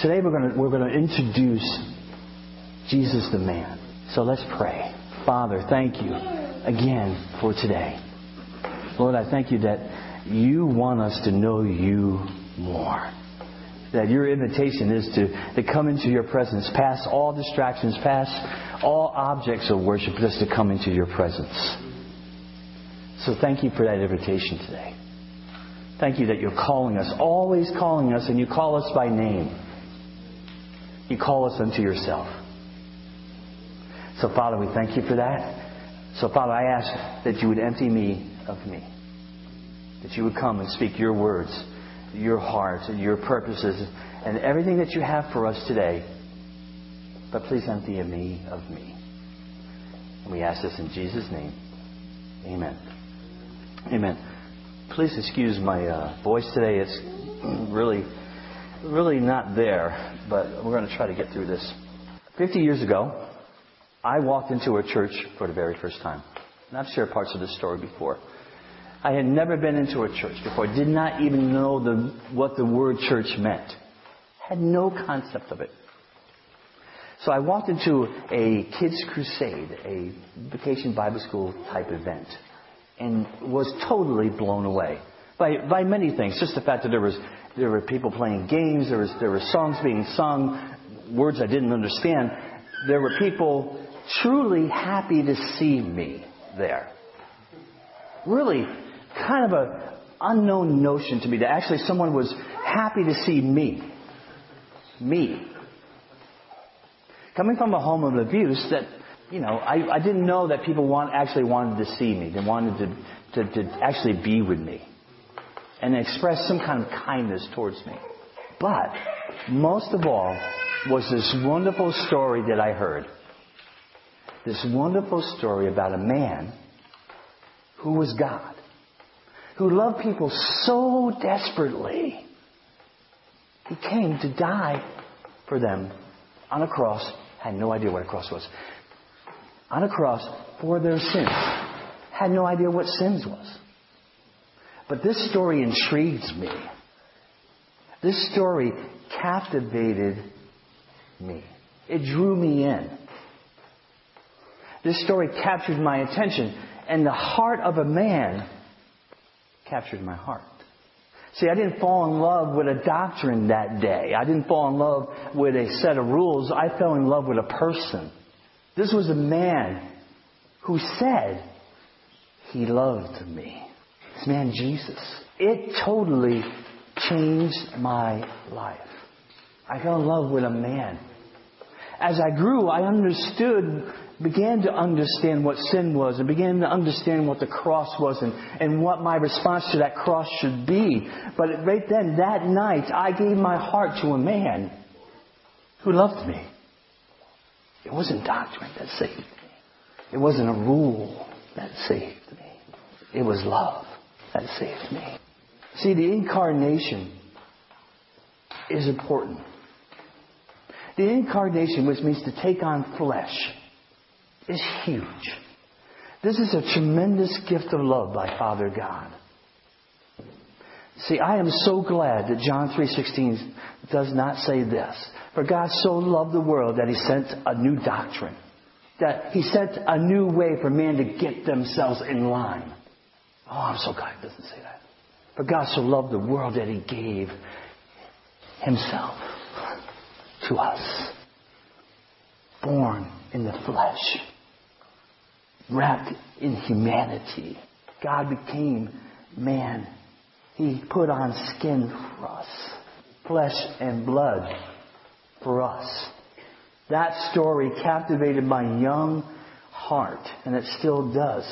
Today we're going to, we're going to introduce Jesus the man. So let's pray. Father, thank you again for today. Lord, I thank you that you want us to know you more. That your invitation is to, to come into your presence, past all distractions, past all objects of worship, just to come into your presence. So thank you for that invitation today. Thank you that you're calling us, always calling us, and you call us by name. You call us unto yourself. So, Father, we thank you for that. So, Father, I ask that you would empty me of me. That you would come and speak your words, your heart, and your purposes, and everything that you have for us today. But please empty me of me. And we ask this in Jesus' name. Amen. Amen. Please excuse my uh, voice today. It's really, really not there, but we're going to try to get through this. 50 years ago, I walked into a church for the very first time. And I've shared parts of this story before. I had never been into a church before. Did not even know the, what the word church meant. Had no concept of it. So I walked into a kids crusade, a vacation Bible school type event, and was totally blown away by by many things. Just the fact that there was there were people playing games, there was there were songs being sung, words I didn't understand. There were people truly happy to see me there. Really, kind of a unknown notion to me that actually someone was happy to see me. Me. Coming from a home of abuse that, you know, I, I didn't know that people want, actually wanted to see me. They wanted to, to, to actually be with me and express some kind of kindness towards me. But most of all was this wonderful story that I heard. This wonderful story about a man who was God, who loved people so desperately, he came to die for them on a cross. Had no idea what a cross was. On a cross for their sins. Had no idea what sins was. But this story intrigues me. This story captivated me. It drew me in. This story captured my attention, and the heart of a man captured my heart. See, I didn't fall in love with a doctrine that day. I didn't fall in love with a set of rules. I fell in love with a person. This was a man who said he loved me. This man, Jesus. It totally changed my life. I fell in love with a man. As I grew, I understood began to understand what sin was and began to understand what the cross was and, and what my response to that cross should be. But right then, that night, I gave my heart to a man who loved me. It wasn't doctrine that saved me. It wasn't a rule that saved me. It was love that saved me. See, the incarnation is important. The incarnation, which means to take on flesh, is huge. This is a tremendous gift of love by Father God. See, I am so glad that John 3:16 does not say this. For God so loved the world that he sent a new doctrine. That he sent a new way for man to get themselves in line. Oh, I'm so glad it doesn't say that. For God so loved the world that he gave himself to us. Born in the flesh wrapped in humanity. God became man. He put on skin for us, flesh and blood for us. That story captivated my young heart, and it still does.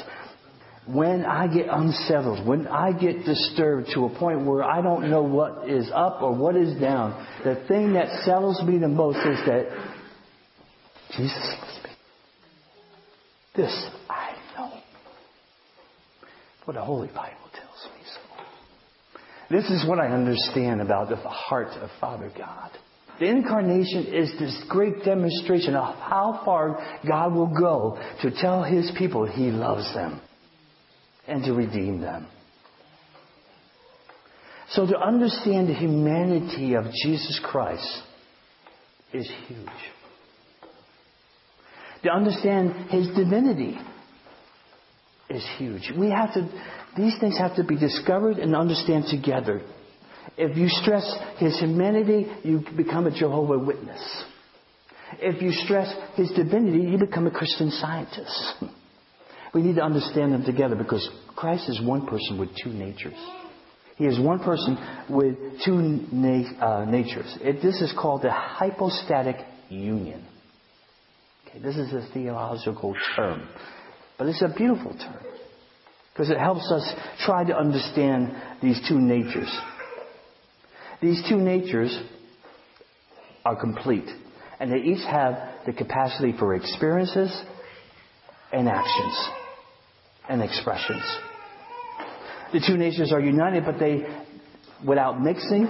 When I get unsettled, when I get disturbed to a point where I don't know what is up or what is down, the thing that settles me the most is that Jesus loves me. This I know. what the Holy Bible tells me so. This is what I understand about the heart of Father God. The incarnation is this great demonstration of how far God will go to tell His people He loves them and to redeem them. So to understand the humanity of Jesus Christ, is huge. To understand his divinity is huge. We have to, these things have to be discovered and understand together. If you stress his humanity, you become a Jehovah Witness. If you stress his divinity, you become a Christian scientist. We need to understand them together because Christ is one person with two natures. He is one person with two na- uh, natures. It, this is called the hypostatic union. Okay, this is a theological term, but it's a beautiful term because it helps us try to understand these two natures. These two natures are complete, and they each have the capacity for experiences and actions and expressions. The two natures are united, but they, without mixing,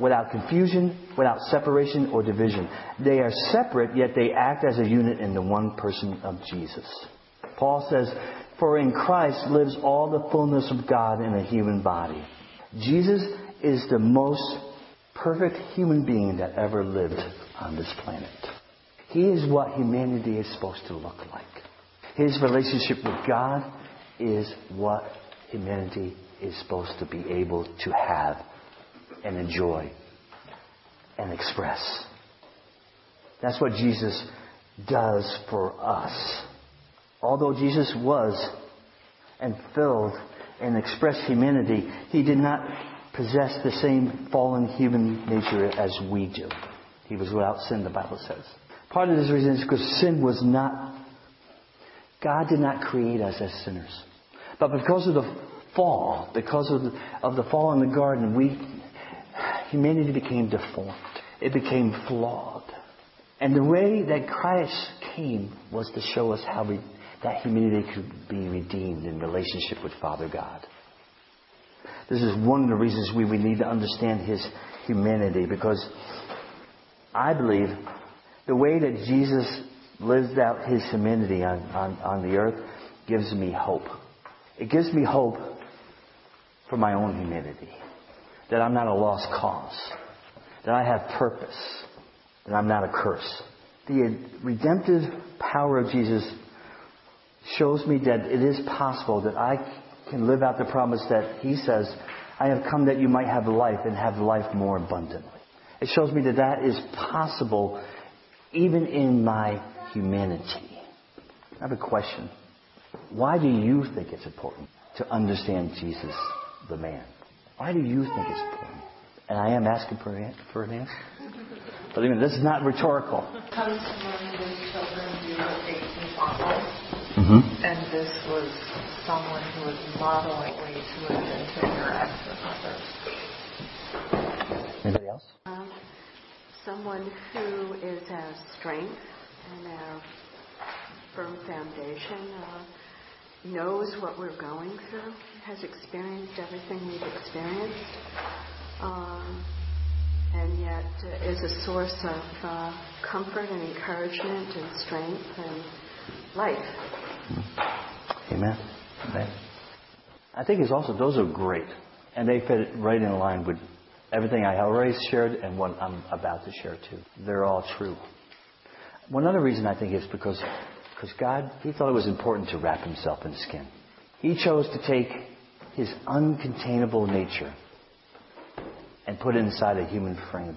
without confusion, without separation or division. They are separate, yet they act as a unit in the one person of Jesus. Paul says, For in Christ lives all the fullness of God in a human body. Jesus is the most perfect human being that ever lived on this planet. He is what humanity is supposed to look like. His relationship with God is what humanity is supposed to be able to have and enjoy and express. That's what Jesus does for us. Although Jesus was and filled and expressed humanity, he did not possess the same fallen human nature as we do. He was without sin, the Bible says. Part of this reason is because sin was not, God did not create us as sinners. But because of the fall, because of the, of the fall in the garden, we, humanity became deformed. It became flawed. And the way that Christ came was to show us how we, that humanity could be redeemed in relationship with Father God. This is one of the reasons we, we need to understand his humanity because I believe the way that Jesus lives out his humanity on, on, on the earth gives me hope. It gives me hope for my own humanity. That I'm not a lost cause. That I have purpose. That I'm not a curse. The redemptive power of Jesus shows me that it is possible that I can live out the promise that He says, I have come that you might have life and have life more abundantly. It shows me that that is possible even in my humanity. I have a question. Why do you think it's important to understand Jesus, the man? Why do you think it's important? And I am asking for an, for an answer. But even this is not rhetorical. Comes from one of the children who was 18 apostles. Mm-hmm. And this was someone who was modeling ways to live and to interact with others. Anybody else? Um, someone who is our strength and our firm foundation, uh, knows what we're going through, has experienced everything we've experienced, um, and yet uh, is a source of uh, comfort and encouragement and strength and life. Amen. Amen. I think it's also, those are great. And they fit right in line with everything I already shared and what I'm about to share too. They're all true. One other reason I think is because, because God, He thought it was important to wrap Himself in skin. He chose to take His uncontainable nature and put it inside a human frame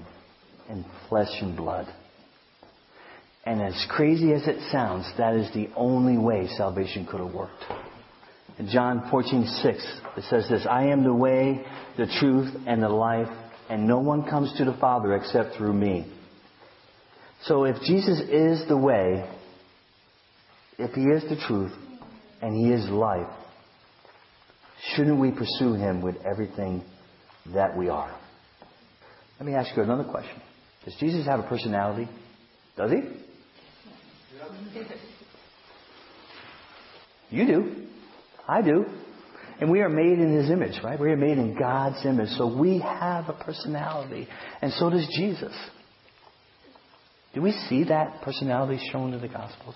in flesh and blood. And as crazy as it sounds, that is the only way salvation could have worked. In John 14:6, it says this, I am the way, the truth, and the life, and no one comes to the Father except through me. So if Jesus is the way, if he is the truth, and he is life, shouldn't we pursue him with everything that we are? Let me ask you another question. Does Jesus have a personality? Does he? You do. I do. And we are made in His image, right? We are made in God's image. So we have a personality. And so does Jesus. Do we see that personality shown in the Gospels?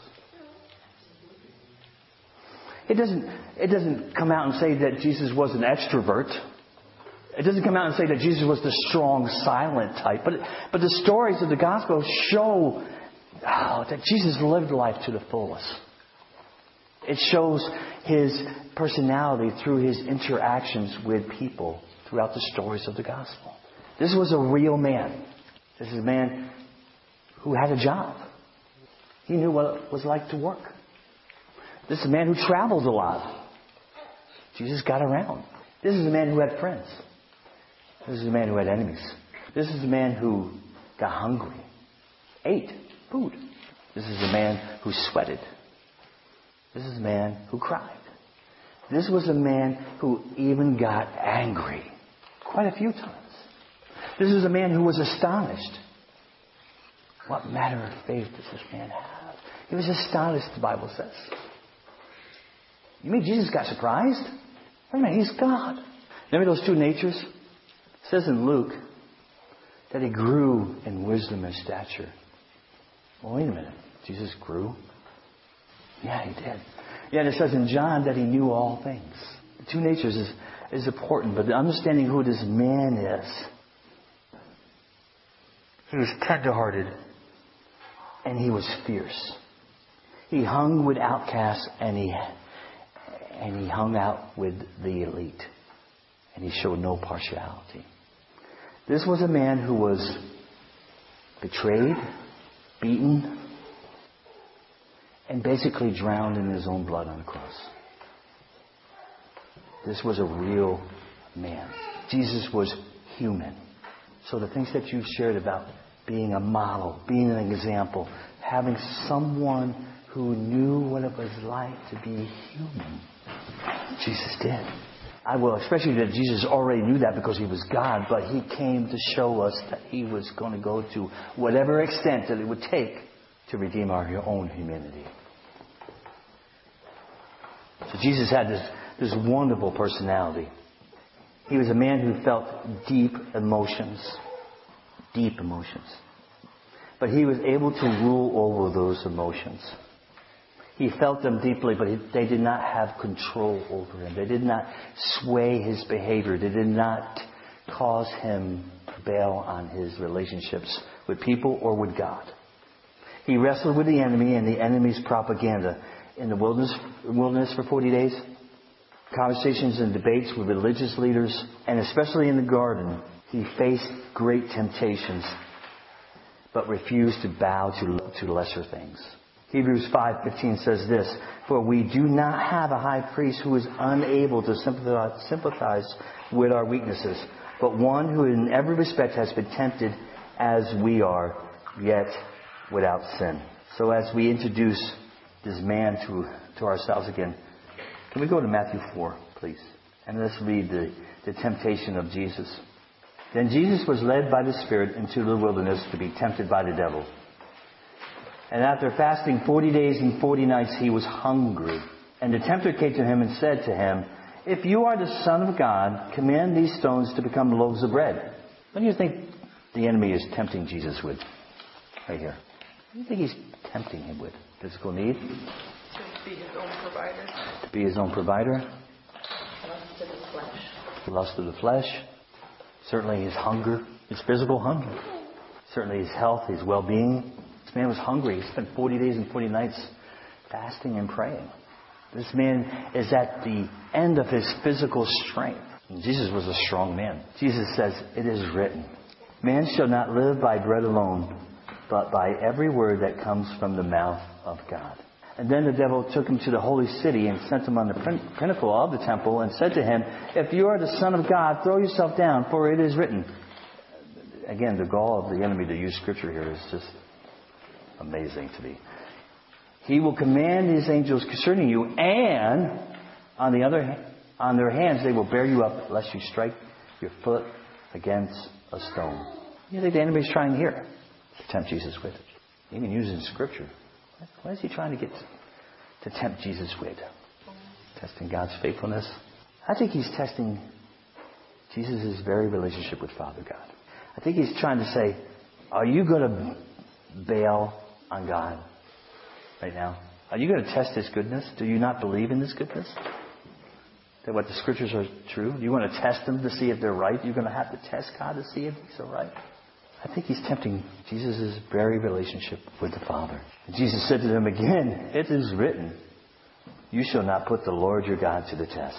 It doesn't, it doesn't come out and say that Jesus was an extrovert. It doesn't come out and say that Jesus was the strong, silent type, but, but the stories of the gospel show oh, that Jesus lived life to the fullest. It shows his personality through his interactions with people throughout the stories of the gospel. This was a real man. This is a man who had a job. He knew what it was like to work. This is a man who traveled a lot. Jesus got around. This is a man who had friends. This is a man who had enemies. This is a man who got hungry, ate food. This is a man who sweated. This is a man who cried. This was a man who even got angry quite a few times. This is a man who was astonished. What manner of faith does this man have? He was astonished, the Bible says. You mean Jesus got surprised? Wait a minute, he's God. Remember those two natures? It says in Luke that he grew in wisdom and stature. Well, wait a minute. Jesus grew? Yeah, he did. Yeah, it says in John that he knew all things. The two natures is, is important, but understanding who this man is. He was tenderhearted and he was fierce. He hung with outcasts and he and he hung out with the elite. And he showed no partiality. This was a man who was betrayed, beaten, and basically drowned in his own blood on the cross. This was a real man. Jesus was human. So the things that you've shared about being a model, being an example, having someone who knew what it was like to be human, Jesus did. I will, especially that Jesus already knew that because he was God, but he came to show us that he was going to go to whatever extent that it would take to redeem our own humanity. So Jesus had this, this wonderful personality. He was a man who felt deep emotions. Deep emotions. But he was able to rule over those emotions. He felt them deeply, but they did not have control over him. They did not sway his behavior. They did not cause him to bail on his relationships with people or with God. He wrestled with the enemy and the enemy's propaganda in the wilderness, wilderness for 40 days, conversations and debates with religious leaders, and especially in the garden, he faced great temptations, but refused to bow to, to lesser things. Hebrews 5:15 says this, "For we do not have a high priest who is unable to sympathize, sympathize with our weaknesses, but one who in every respect has been tempted as we are, yet without sin." So as we introduce this man to, to ourselves again. Can we go to Matthew 4, please? And let's read the, the temptation of Jesus. Then Jesus was led by the Spirit into the wilderness to be tempted by the devil. And after fasting 40 days and 40 nights, he was hungry. And the tempter came to him and said to him, If you are the Son of God, command these stones to become loaves of bread. What do you think the enemy is tempting Jesus with? Right here. What do you think he's tempting him with? Physical need? To be his own provider. To be his own provider? Lust of the flesh. Lust of the flesh? Certainly his hunger, his physical hunger. Certainly his health, his well-being. This man was hungry. He spent 40 days and 40 nights fasting and praying. This man is at the end of his physical strength. And Jesus was a strong man. Jesus says, It is written, Man shall not live by bread alone, but by every word that comes from the mouth of God. And then the devil took him to the holy city and sent him on the pinnacle of the temple and said to him, If you are the Son of God, throw yourself down, for it is written. Again, the gall of the enemy to use scripture here is just amazing to me. He will command his angels concerning you, and on the other on their hands they will bear you up, lest you strike your foot against a stone. You think the enemy's trying here to tempt Jesus with? It? Even using scripture. What is he trying to get to tempt Jesus with? Testing God's faithfulness? I think he's testing Jesus' very relationship with Father God. I think he's trying to say, are you going to bail on God right now? Are you going to test His goodness? Do you not believe in His goodness? That what the scriptures are true? Do you want to test them to see if they're right? You're going to have to test God to see if he's all right? I think he's tempting Jesus' very relationship with the Father. Jesus said to them again, It is written, You shall not put the Lord your God to the test.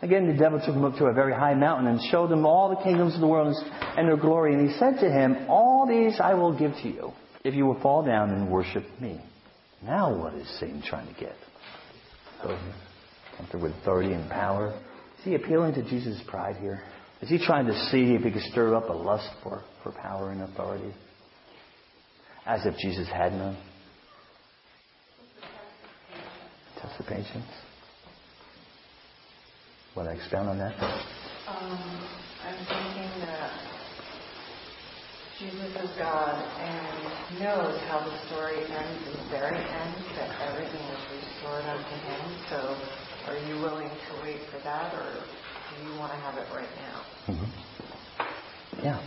Again, the devil took him up to a very high mountain and showed him all the kingdoms of the world and their glory. And he said to him, All these I will give to you if you will fall down and worship me. Now what is Satan trying to get? Something with authority and power. Is he appealing to Jesus' pride here? Is he trying to see if he could stir up a lust for, for power and authority? As if Jesus had none. Test the patience. Want to expound on that? Um, I'm thinking that Jesus is God and knows how the story ends the very end, that everything is restored unto him. So are you willing to wait for that or you want to have it right now? Mm-hmm. Yeah.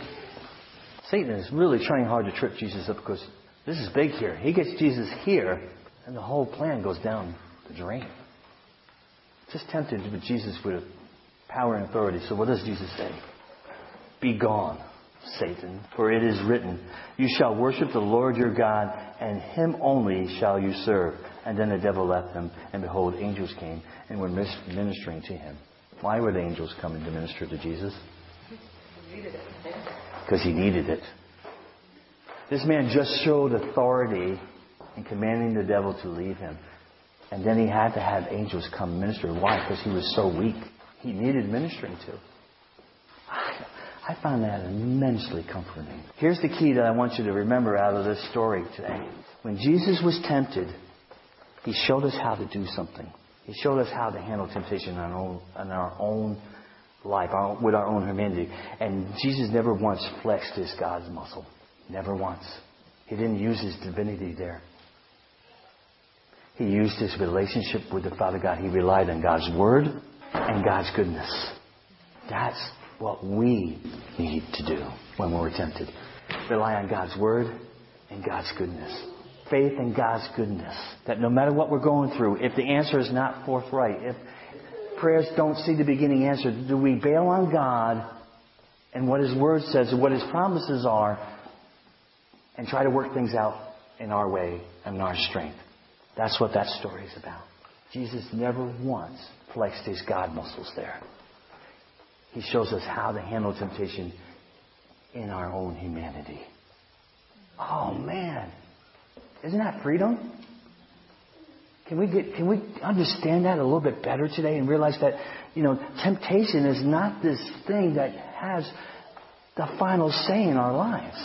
Satan is really trying hard to trip Jesus up because this is big here. He gets Jesus here and the whole plan goes down the drain just tempted with Jesus with power and authority. So what does Jesus say? Be gone, Satan, for it is written, You shall worship the Lord your God, and him only shall you serve. And then the devil left him, and behold, angels came and were ministering to him. Why were the angels coming to minister to Jesus? Because he needed it. This man just showed authority in commanding the devil to leave him. And then he had to have angels come minister. Why? Because he was so weak. He needed ministering to. I found that immensely comforting. Here's the key that I want you to remember out of this story today. When Jesus was tempted, he showed us how to do something. He showed us how to handle temptation in our own, in our own life, our, with our own humanity. And Jesus never once flexed his God's muscle. Never once. He didn't use his divinity there. He used his relationship with the Father God. He relied on God's Word and God's goodness. That's what we need to do when we're tempted. Rely on God's Word and God's goodness. Faith in God's goodness. That no matter what we're going through, if the answer is not forthright, if prayers don't see the beginning answer, do we bail on God and what His Word says and what His promises are and try to work things out in our way and our strength? That's what that story is about. Jesus never once flexed his God muscles there. He shows us how to handle temptation in our own humanity. Oh man. Isn't that freedom? Can we get, can we understand that a little bit better today and realize that, you know, temptation is not this thing that has the final say in our lives.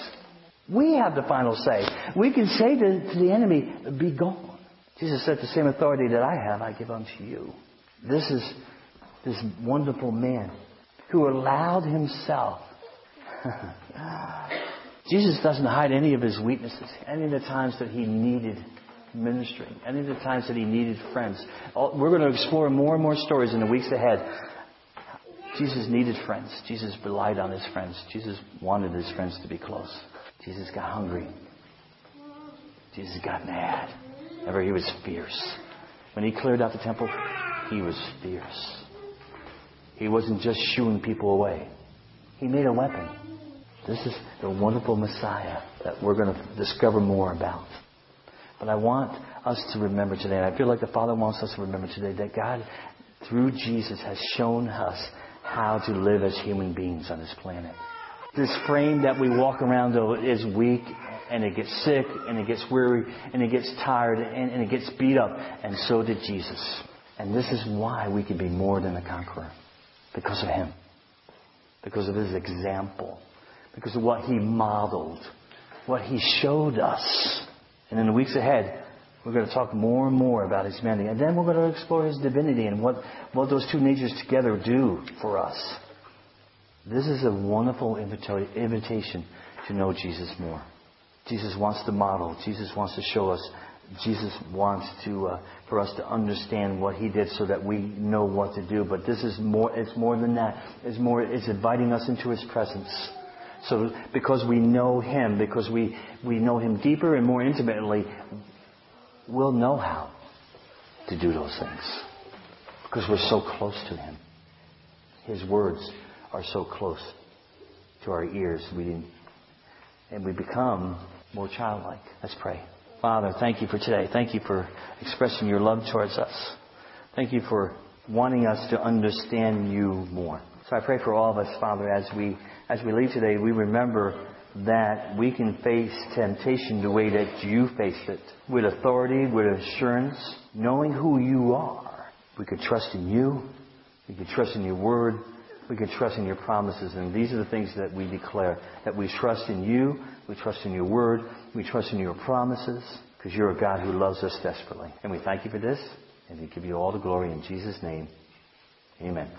We have the final say. We can say to, to the enemy, be gone. Jesus said, The same authority that I have, I give unto you. This is this wonderful man who allowed himself. Jesus doesn't hide any of his weaknesses, any of the times that he needed ministry, any of the times that he needed friends. We're going to explore more and more stories in the weeks ahead. Jesus needed friends. Jesus relied on his friends. Jesus wanted his friends to be close. Jesus got hungry. Jesus got mad. Remember, he was fierce. When he cleared out the temple, he was fierce. He wasn't just shooing people away. He made a weapon. This is the wonderful Messiah that we're going to discover more about. But I want us to remember today, and I feel like the Father wants us to remember today, that God, through Jesus, has shown us how to live as human beings on this planet. This frame that we walk around though is weak and it gets sick and it gets weary and it gets tired and, and it gets beat up. And so did Jesus. And this is why we can be more than a conqueror. Because of Him. Because of His example. Because of what He modeled. What He showed us. And in the weeks ahead, we're going to talk more and more about His humanity. And then we're going to explore His divinity and what, what those two natures together do for us. This is a wonderful invitation to know Jesus more. Jesus wants to model. Jesus wants to show us. Jesus wants to uh, for us to understand what He did, so that we know what to do. But this is more. It's more than that. It's more. It's inviting us into His presence. So because we know Him, because we we know Him deeper and more intimately, we'll know how to do those things. because we're so close to Him. His words are so close to our ears. We, and we become more childlike. Let's pray. Father, thank you for today. Thank you for expressing your love towards us. Thank you for wanting us to understand you more. So I pray for all of us, Father, as we as we leave today, we remember that we can face temptation the way that you faced it, with authority, with assurance, knowing who you are. We could trust in you. We could trust in your word. We can trust in your promises. And these are the things that we declare. That we trust in you. We trust in your word. We trust in your promises. Because you're a God who loves us desperately. And we thank you for this. And we give you all the glory in Jesus' name. Amen.